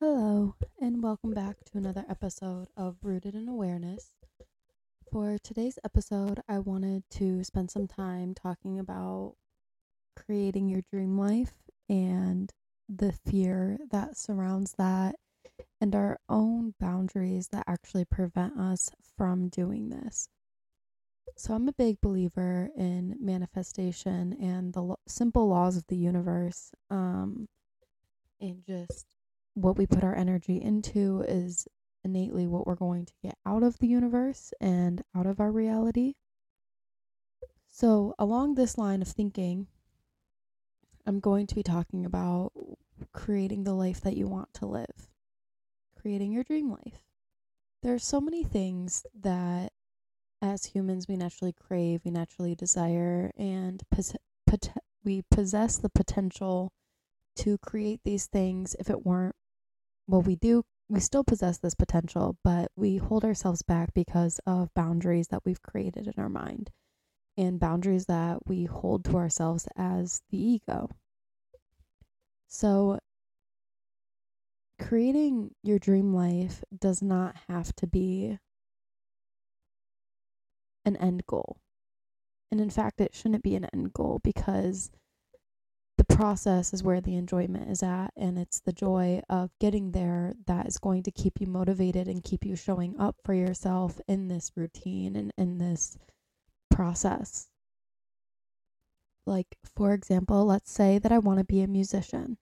Hello, and welcome back to another episode of Rooted in Awareness. For today's episode, I wanted to spend some time talking about creating your dream life and the fear that surrounds that, and our own boundaries that actually prevent us from doing this. So, I'm a big believer in manifestation and the lo- simple laws of the universe, um, and just what we put our energy into is innately what we're going to get out of the universe and out of our reality. So, along this line of thinking, I'm going to be talking about creating the life that you want to live, creating your dream life. There are so many things that as humans we naturally crave, we naturally desire, and pos- pot- we possess the potential to create these things if it weren't well, we do, we still possess this potential, but we hold ourselves back because of boundaries that we've created in our mind and boundaries that we hold to ourselves as the ego. So, creating your dream life does not have to be an end goal. And in fact, it shouldn't be an end goal because process is where the enjoyment is at and it's the joy of getting there that is going to keep you motivated and keep you showing up for yourself in this routine and in this process. Like for example let's say that i want to be a musician.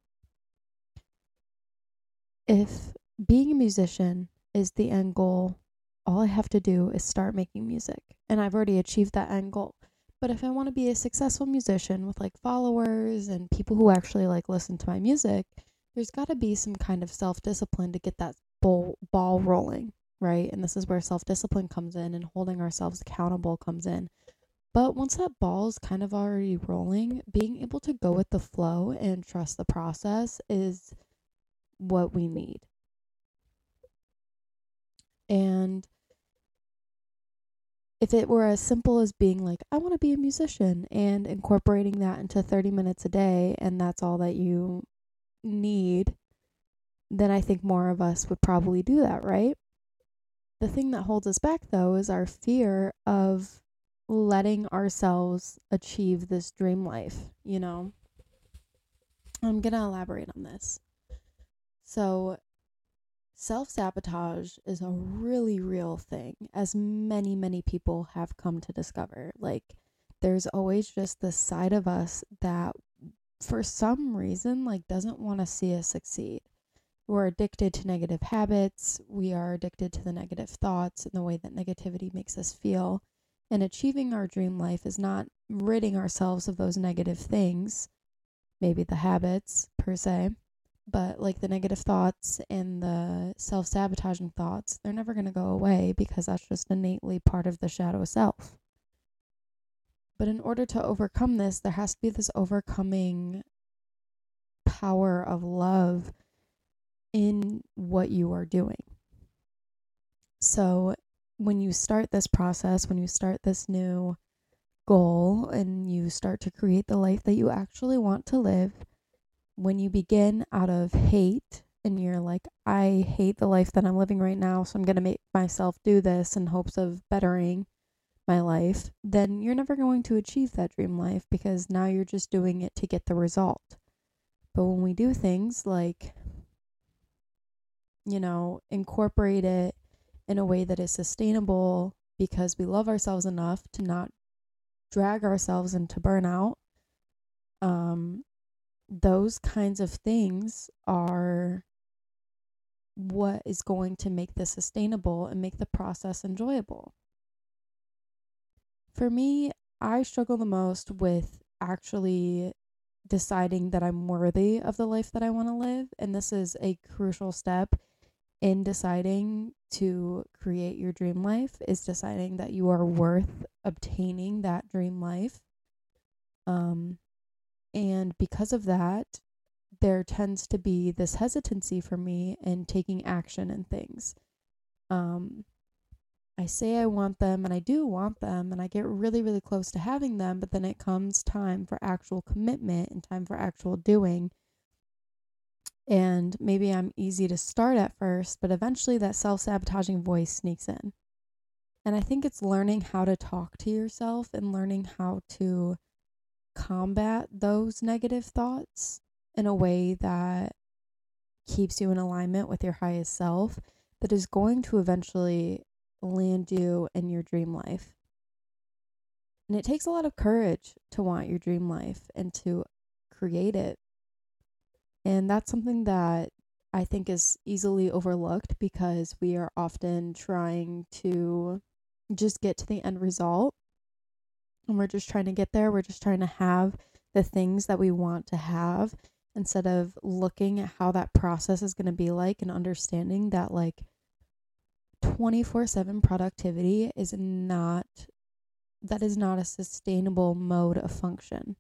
If being a musician is the end goal all i have to do is start making music and i've already achieved that end goal but if I want to be a successful musician with like followers and people who actually like listen to my music, there's got to be some kind of self discipline to get that ball, ball rolling, right? And this is where self discipline comes in and holding ourselves accountable comes in. But once that ball's kind of already rolling, being able to go with the flow and trust the process is what we need. And if it were as simple as being like, I want to be a musician and incorporating that into 30 minutes a day, and that's all that you need, then I think more of us would probably do that, right? The thing that holds us back, though, is our fear of letting ourselves achieve this dream life, you know? I'm going to elaborate on this. So, Self sabotage is a really real thing, as many, many people have come to discover. Like, there's always just this side of us that, for some reason, like, doesn't want to see us succeed. We're addicted to negative habits. We are addicted to the negative thoughts and the way that negativity makes us feel. And achieving our dream life is not ridding ourselves of those negative things, maybe the habits per se, but like the negative thoughts and the self sabotaging thoughts, they're never going to go away because that's just innately part of the shadow self. But in order to overcome this, there has to be this overcoming power of love in what you are doing. So when you start this process, when you start this new goal and you start to create the life that you actually want to live, when you begin out of hate and you're like, I hate the life that I'm living right now, so I'm going to make myself do this in hopes of bettering my life, then you're never going to achieve that dream life because now you're just doing it to get the result. But when we do things like, you know, incorporate it in a way that is sustainable because we love ourselves enough to not drag ourselves into burnout, um, those kinds of things are what is going to make this sustainable and make the process enjoyable. For me, I struggle the most with actually deciding that I'm worthy of the life that I want to live. And this is a crucial step in deciding to create your dream life is deciding that you are worth obtaining that dream life. Um, and because of that, there tends to be this hesitancy for me in taking action and things. Um, I say I want them and I do want them and I get really, really close to having them, but then it comes time for actual commitment and time for actual doing. And maybe I'm easy to start at first, but eventually that self sabotaging voice sneaks in. And I think it's learning how to talk to yourself and learning how to combat those negative thoughts in a way that keeps you in alignment with your highest self that is going to eventually land you in your dream life. And it takes a lot of courage to want your dream life and to create it. And that's something that I think is easily overlooked because we are often trying to just get to the end result. And we're just trying to get there. We're just trying to have the things that we want to have instead of looking at how that process is going to be like and understanding that, like, 24 7 productivity is not that is not a sustainable mode of function.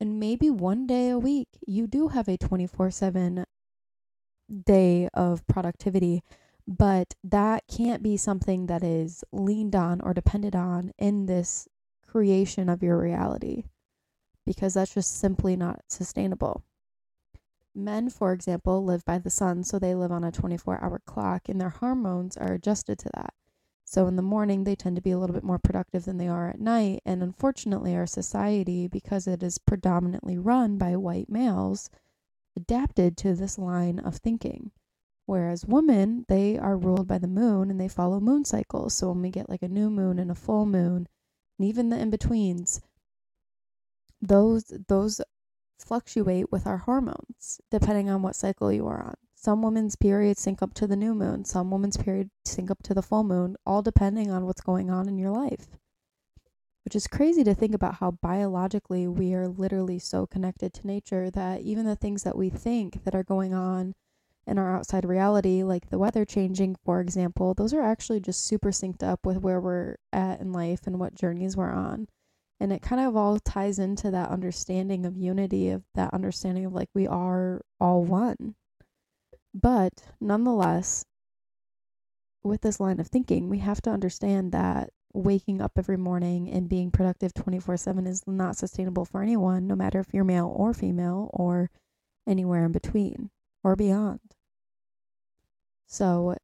And maybe one day a week you do have a 24 7 day of productivity, but that can't be something that is leaned on or depended on in this creation of your reality because that's just simply not sustainable. Men, for example, live by the sun, so they live on a 24 hour clock, and their hormones are adjusted to that. So in the morning, they tend to be a little bit more productive than they are at night. And unfortunately, our society, because it is predominantly run by white males, adapted to this line of thinking. Whereas women, they are ruled by the moon and they follow moon cycles. So when we get like a new moon and a full moon, and even the in betweens, those those fluctuate with our hormones depending on what cycle you are on. Some women's periods sync up to the new moon, some women's periods sync up to the full moon, all depending on what's going on in your life. Which is crazy to think about how biologically we are literally so connected to nature that even the things that we think that are going on in our outside reality, like the weather changing, for example, those are actually just super synced up with where we're at in life and what journeys we're on. And it kind of all ties into that understanding of unity, of that understanding of like we are all one. But nonetheless, with this line of thinking, we have to understand that waking up every morning and being productive 24 7 is not sustainable for anyone, no matter if you're male or female or anywhere in between or beyond. So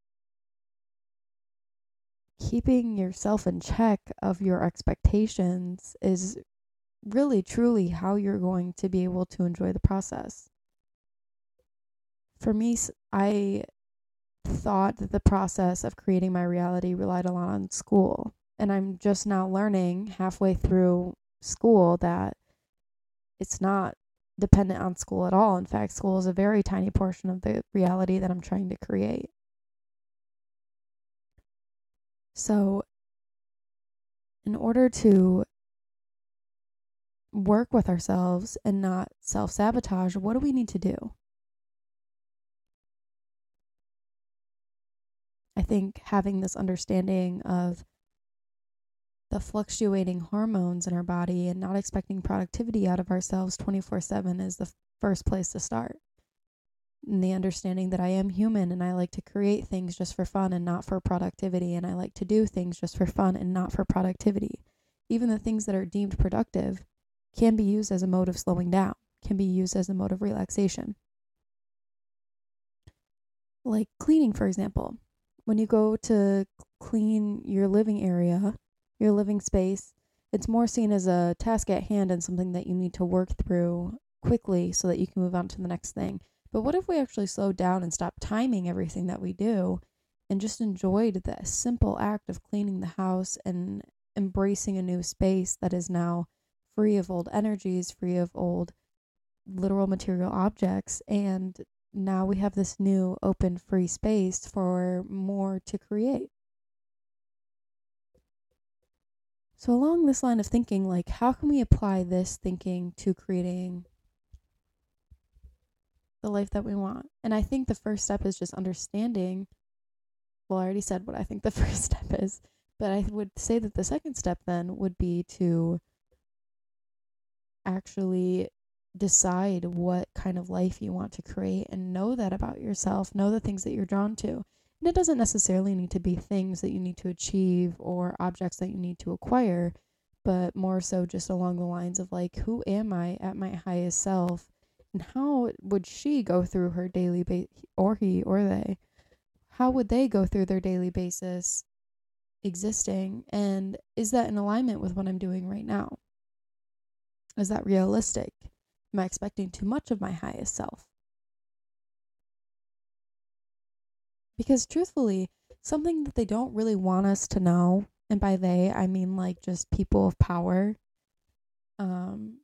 keeping yourself in check of your expectations is really truly how you're going to be able to enjoy the process. For me, I thought that the process of creating my reality relied a lot on school. And I'm just now learning halfway through school that it's not dependent on school at all. In fact, school is a very tiny portion of the reality that I'm trying to create. So, in order to work with ourselves and not self sabotage, what do we need to do? I think having this understanding of the fluctuating hormones in our body and not expecting productivity out of ourselves 24 7 is the first place to start and the understanding that I am human and I like to create things just for fun and not for productivity, and I like to do things just for fun and not for productivity. Even the things that are deemed productive can be used as a mode of slowing down, can be used as a mode of relaxation. Like cleaning, for example. When you go to clean your living area, your living space, it's more seen as a task at hand and something that you need to work through quickly so that you can move on to the next thing but what if we actually slowed down and stopped timing everything that we do and just enjoyed the simple act of cleaning the house and embracing a new space that is now free of old energies, free of old literal material objects, and now we have this new open free space for more to create. So, along this line of thinking, like, how can we apply this thinking to creating the life that we want. And I think the first step is just understanding. Well, I already said what I think the first step is, but I would say that the second step then would be to actually decide what kind of life you want to create and know that about yourself, know the things that you're drawn to. And it doesn't necessarily need to be things that you need to achieve or objects that you need to acquire, but more so just along the lines of like, who am I at my highest self? And how would she go through her daily ba- or he or they? How would they go through their daily basis existing and is that in alignment with what I'm doing right now? Is that realistic? Am I expecting too much of my highest self? Because truthfully, something that they don't really want us to know, and by they I mean like just people of power, um,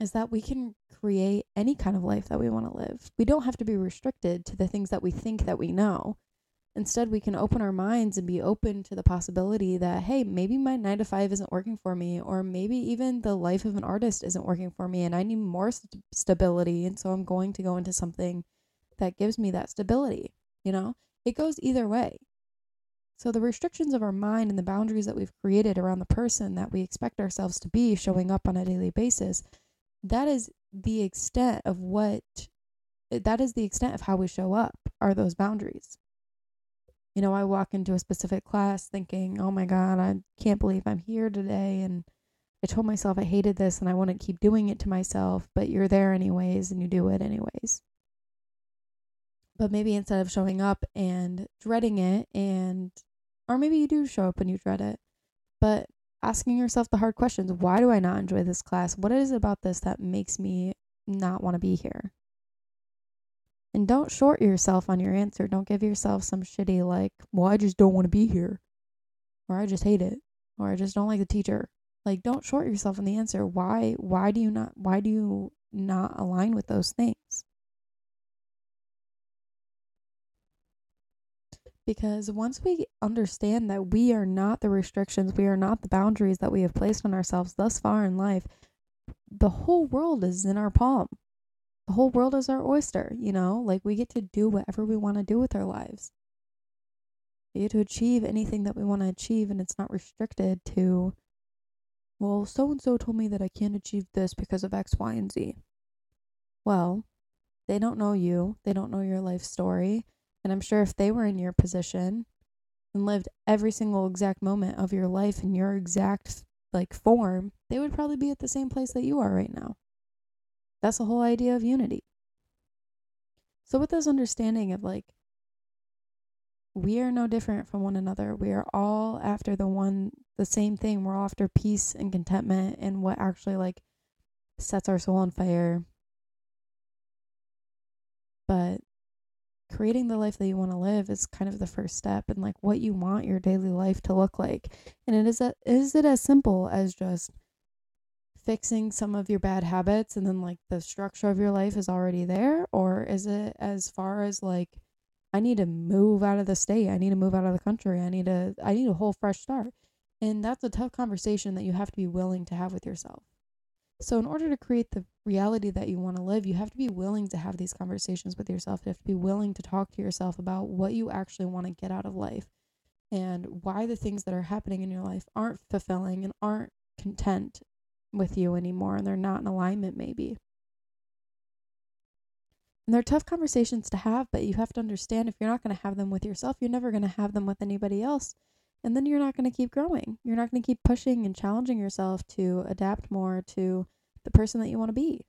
is that we can create any kind of life that we want to live. We don't have to be restricted to the things that we think that we know. Instead, we can open our minds and be open to the possibility that, hey, maybe my nine to five isn't working for me, or maybe even the life of an artist isn't working for me, and I need more st- stability. And so I'm going to go into something that gives me that stability. You know, it goes either way. So the restrictions of our mind and the boundaries that we've created around the person that we expect ourselves to be showing up on a daily basis, that is the extent of what, that is the extent of how we show up, are those boundaries. You know, I walk into a specific class thinking, oh my God, I can't believe I'm here today. And I told myself I hated this and I want to keep doing it to myself, but you're there anyways and you do it anyways. But maybe instead of showing up and dreading it, and, or maybe you do show up and you dread it, but asking yourself the hard questions why do I not enjoy this class? What is it about this that makes me not want to be here? And don't short yourself on your answer. Don't give yourself some shitty, like, well, I just don't want to be here. Or I just hate it. Or I just don't like the teacher. Like, don't short yourself on the answer. Why, why do you not, why do you not align with those things? Because once we understand that we are not the restrictions, we are not the boundaries that we have placed on ourselves thus far in life, the whole world is in our palm the whole world is our oyster, you know? Like we get to do whatever we want to do with our lives. We get to achieve anything that we want to achieve, and it's not restricted to, well, so and so told me that I can't achieve this because of X, Y, and Z. Well, they don't know you, they don't know your life story. And I'm sure if they were in your position and lived every single exact moment of your life in your exact like form, they would probably be at the same place that you are right now. That's the whole idea of unity. So, with this understanding of like, we are no different from one another, we are all after the one, the same thing. We're all after peace and contentment and what actually like sets our soul on fire. But creating the life that you want to live is kind of the first step and like what you want your daily life to look like. And it is a, is it as simple as just fixing some of your bad habits and then like the structure of your life is already there or is it as far as like I need to move out of the state, I need to move out of the country, I need to I need a whole fresh start. And that's a tough conversation that you have to be willing to have with yourself. So in order to create the reality that you want to live, you have to be willing to have these conversations with yourself. You have to be willing to talk to yourself about what you actually want to get out of life and why the things that are happening in your life aren't fulfilling and aren't content with you anymore and they're not in alignment, maybe. And they're tough conversations to have, but you have to understand if you're not going to have them with yourself, you're never going to have them with anybody else. And then you're not going to keep growing. You're not going to keep pushing and challenging yourself to adapt more to the person that you want to be.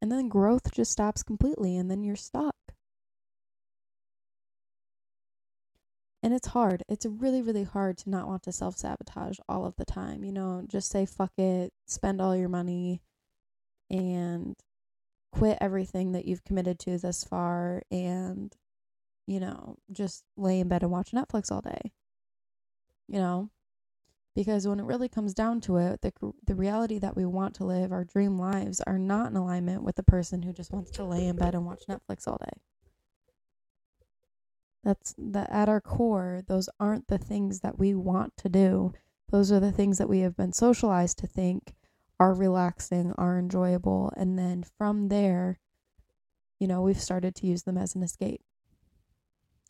And then growth just stops completely, and then you're stuck. and it's hard. It's really, really hard to not want to self sabotage all of the time. You know, just say fuck it, spend all your money, and quit everything that you've committed to thus far, and, you know, just lay in bed and watch Netflix all day. You know, because when it really comes down to it, the, the reality that we want to live, our dream lives, are not in alignment with the person who just wants to lay in bed and watch Netflix all day. That's that at our core, those aren't the things that we want to do. Those are the things that we have been socialized to think are relaxing, are enjoyable. And then from there, you know, we've started to use them as an escape.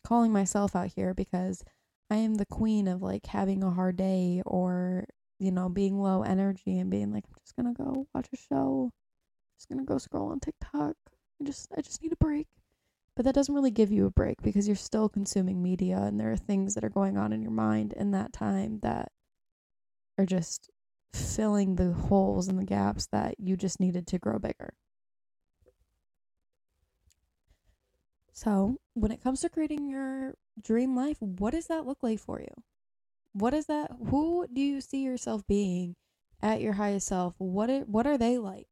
Calling myself out here because I am the queen of like having a hard day or, you know, being low energy and being like, I'm just gonna go watch a show. I'm just gonna go scroll on TikTok. I just I just need a break. But that doesn't really give you a break because you're still consuming media and there are things that are going on in your mind in that time that are just filling the holes and the gaps that you just needed to grow bigger. So, when it comes to creating your dream life, what does that look like for you? What is that? Who do you see yourself being at your highest self? What are, what are they like?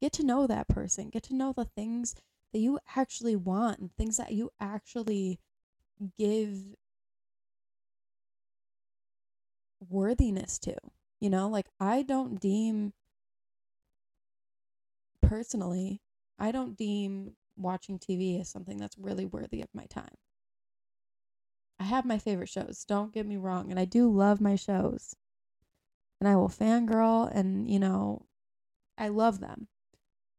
Get to know that person. Get to know the things that you actually want and things that you actually give worthiness to. You know, like I don't deem personally, I don't deem watching TV as something that's really worthy of my time. I have my favorite shows, don't get me wrong, and I do love my shows. And I will fangirl and, you know, I love them.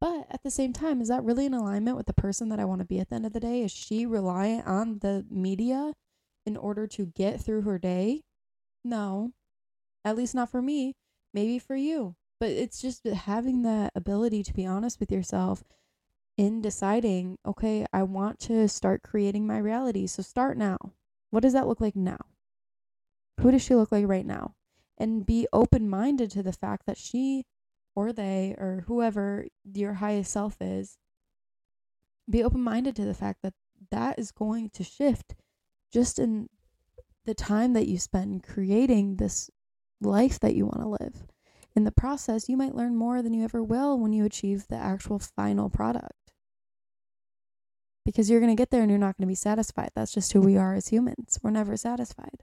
But at the same time, is that really in alignment with the person that I want to be at the end of the day? Is she reliant on the media in order to get through her day? No. At least not for me. Maybe for you. But it's just having that ability to be honest with yourself in deciding, okay, I want to start creating my reality. So start now. What does that look like now? Who does she look like right now? And be open minded to the fact that she or they or whoever your highest self is, be open minded to the fact that that is going to shift just in the time that you spend creating this life that you want to live. In the process, you might learn more than you ever will when you achieve the actual final product because you're going to get there and you're not going to be satisfied. That's just who we are as humans. We're never satisfied.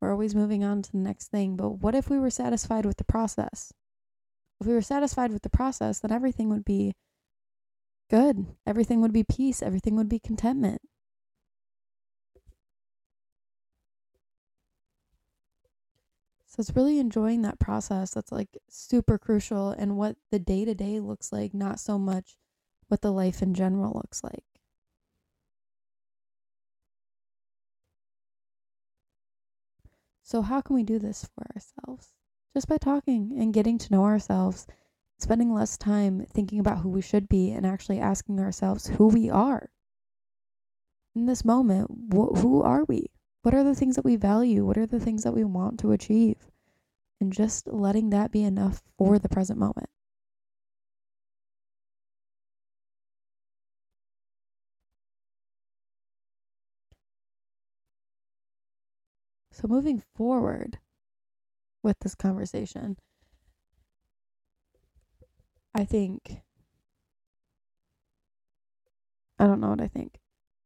We're always moving on to the next thing. But what if we were satisfied with the process? If we were satisfied with the process, then everything would be good. Everything would be peace. Everything would be contentment. So it's really enjoying that process that's like super crucial and what the day to day looks like, not so much what the life in general looks like. So, how can we do this for ourselves? Just by talking and getting to know ourselves, spending less time thinking about who we should be and actually asking ourselves who we are. In this moment, wh- who are we? What are the things that we value? What are the things that we want to achieve? And just letting that be enough for the present moment. So, moving forward with this conversation, I think, I don't know what I think,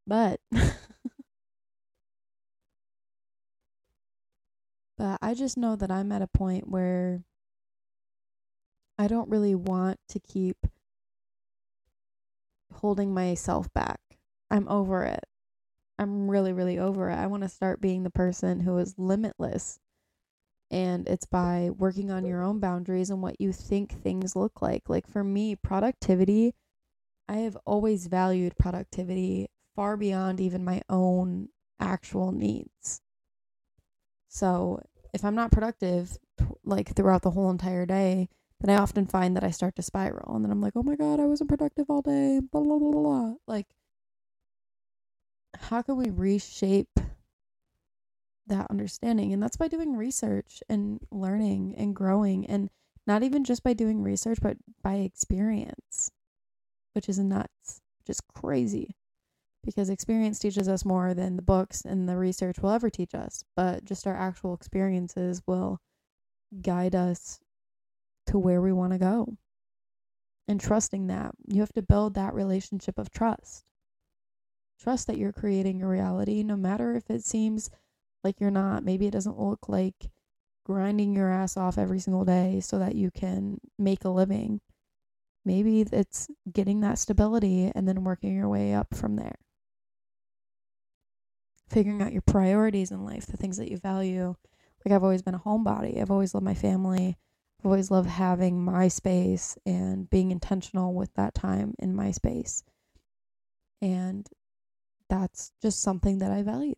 but, but I just know that I'm at a point where I don't really want to keep holding myself back. I'm over it. I'm really, really over it. I want to start being the person who is limitless. And it's by working on your own boundaries and what you think things look like. Like for me, productivity, I have always valued productivity far beyond even my own actual needs. So if I'm not productive, like throughout the whole entire day, then I often find that I start to spiral. And then I'm like, oh my God, I wasn't productive all day. Blah, blah, blah, blah. Like, how can we reshape that understanding? And that's by doing research and learning and growing and not even just by doing research, but by experience, which is nuts, which is crazy because experience teaches us more than the books and the research will ever teach us. But just our actual experiences will guide us to where we want to go. And trusting that, you have to build that relationship of trust. Trust that you're creating a reality, no matter if it seems like you're not. Maybe it doesn't look like grinding your ass off every single day so that you can make a living. Maybe it's getting that stability and then working your way up from there. Figuring out your priorities in life, the things that you value. Like I've always been a homebody. I've always loved my family. I've always loved having my space and being intentional with that time in my space. And that's just something that I value.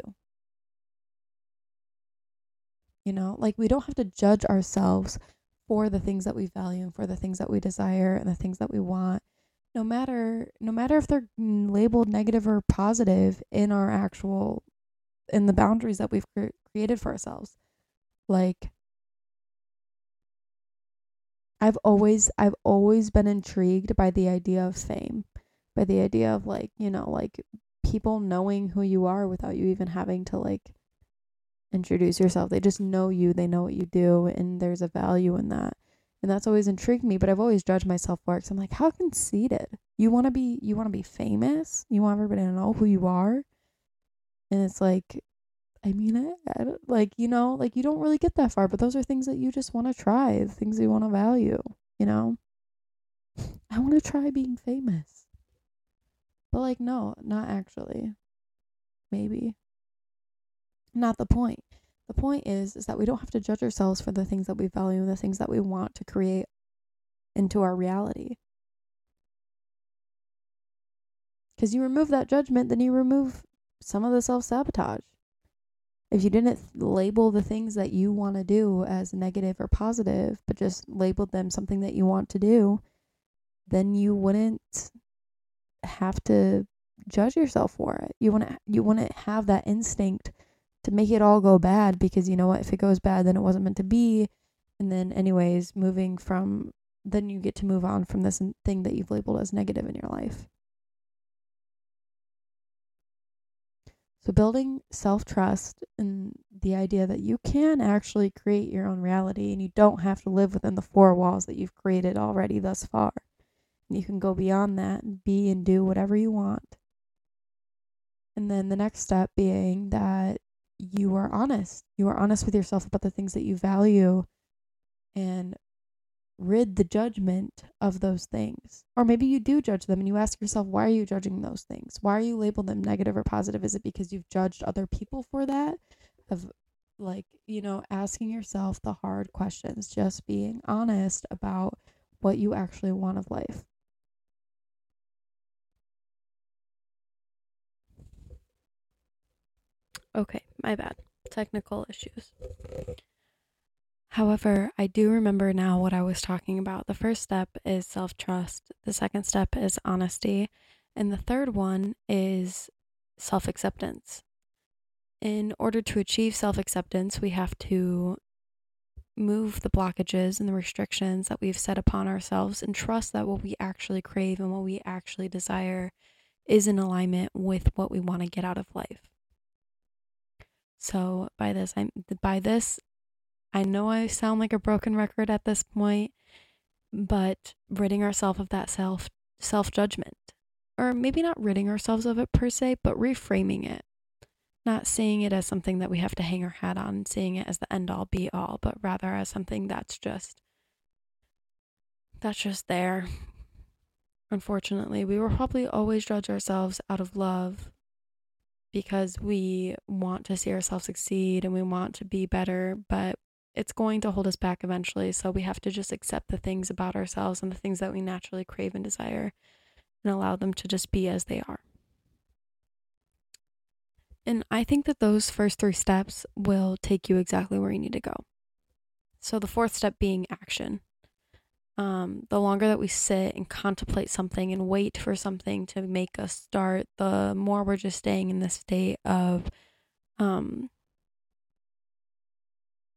You know, like we don't have to judge ourselves for the things that we value and for the things that we desire and the things that we want no matter no matter if they're labeled negative or positive in our actual in the boundaries that we've cre- created for ourselves like I've always I've always been intrigued by the idea of fame, by the idea of like, you know, like people knowing who you are without you even having to like introduce yourself. They just know you, they know what you do, and there's a value in that. And that's always intrigued me, but I've always judged myself for it. I'm like, how conceited? You want to be, you want to be famous. You want everybody to know who you are. And it's like, I mean, I, I like, you know, like you don't really get that far, but those are things that you just want to try, things you want to value, you know? I want to try being famous. But like, no, not actually. Maybe. Not the point. The point is is that we don't have to judge ourselves for the things that we value and the things that we want to create into our reality. Cuz you remove that judgment, then you remove some of the self-sabotage. If you didn't label the things that you want to do as negative or positive, but just labeled them something that you want to do, then you wouldn't have to judge yourself for it. You want to you wouldn't have that instinct to make it all go bad because you know what? If it goes bad then it wasn't meant to be. And then anyways moving from then you get to move on from this thing that you've labeled as negative in your life. So building self-trust and the idea that you can actually create your own reality and you don't have to live within the four walls that you've created already thus far you can go beyond that and be and do whatever you want and then the next step being that you are honest. You are honest with yourself about the things that you value and rid the judgment of those things. Or maybe you do judge them and you ask yourself, why are you judging those things? Why are you labeling them negative or positive? Is it because you've judged other people for that? Of like, you know, asking yourself the hard questions, just being honest about what you actually want of life. Okay, my bad. Technical issues. However, I do remember now what I was talking about. The first step is self trust, the second step is honesty, and the third one is self acceptance. In order to achieve self acceptance, we have to move the blockages and the restrictions that we've set upon ourselves and trust that what we actually crave and what we actually desire is in alignment with what we want to get out of life. So by this, I'm by this, I know I sound like a broken record at this point, but ridding ourselves of that self self judgment, or maybe not ridding ourselves of it per se, but reframing it, not seeing it as something that we have to hang our hat on, seeing it as the end all be all, but rather as something that's just that's just there. Unfortunately, we will probably always judge ourselves out of love because we want to see ourselves succeed and we want to be better, but it's going to hold us back eventually. So we have to just accept the things about ourselves and the things that we naturally crave and desire and allow them to just be as they are. And I think that those first three steps will take you exactly where you need to go. So the fourth step being action um, the longer that we sit and contemplate something and wait for something to make us start, the more we're just staying in this state of, um,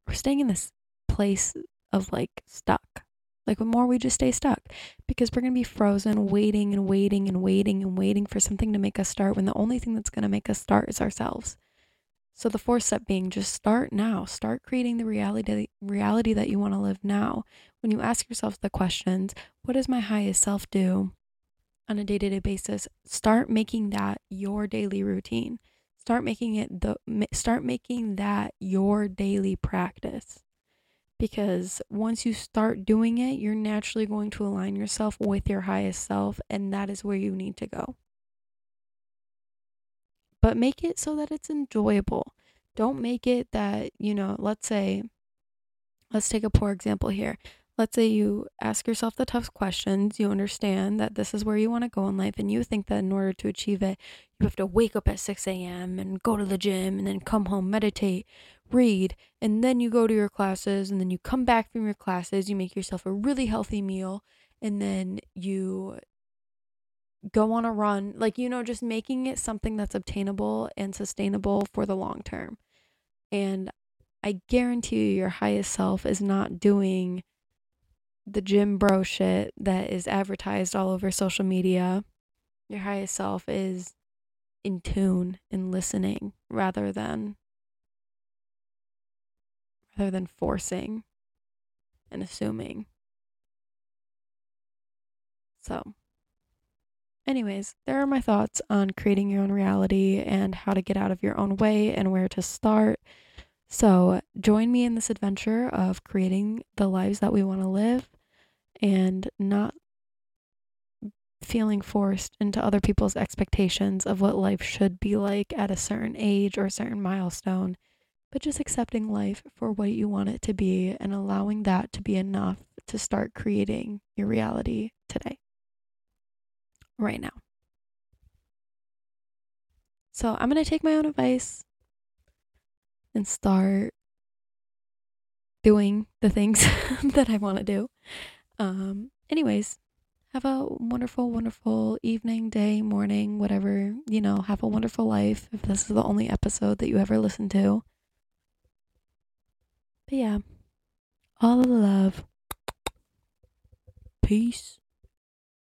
we're staying in this place of like stuck. Like the more we just stay stuck because we're going to be frozen, waiting and waiting and waiting and waiting for something to make us start when the only thing that's going to make us start is ourselves. So the fourth step being just start now. Start creating the reality reality that you want to live now. When you ask yourself the questions, what does my highest self do on a day-to-day basis? Start making that your daily routine. Start making it the start making that your daily practice. Because once you start doing it, you're naturally going to align yourself with your highest self and that is where you need to go but make it so that it's enjoyable. Don't make it that, you know, let's say, let's take a poor example here. Let's say you ask yourself the tough questions, you understand that this is where you want to go in life, and you think that in order to achieve it, you have to wake up at 6 a.m. and go to the gym and then come home, meditate, read, and then you go to your classes, and then you come back from your classes, you make yourself a really healthy meal, and then you go on a run, like, you know, just making it something that's obtainable and sustainable for the long term. And I guarantee you, your highest self is not doing the gym bro shit that is advertised all over social media. Your highest self is in tune and listening rather than rather than forcing and assuming. So, anyways, there are my thoughts on creating your own reality and how to get out of your own way and where to start. So, join me in this adventure of creating the lives that we want to live and not feeling forced into other people's expectations of what life should be like at a certain age or a certain milestone, but just accepting life for what you want it to be and allowing that to be enough to start creating your reality today, right now. So, I'm going to take my own advice and start doing the things that I want to do. Um, anyways, have a wonderful, wonderful evening, day, morning, whatever, you know, have a wonderful life if this is the only episode that you ever listen to. But yeah, all the love. Peace.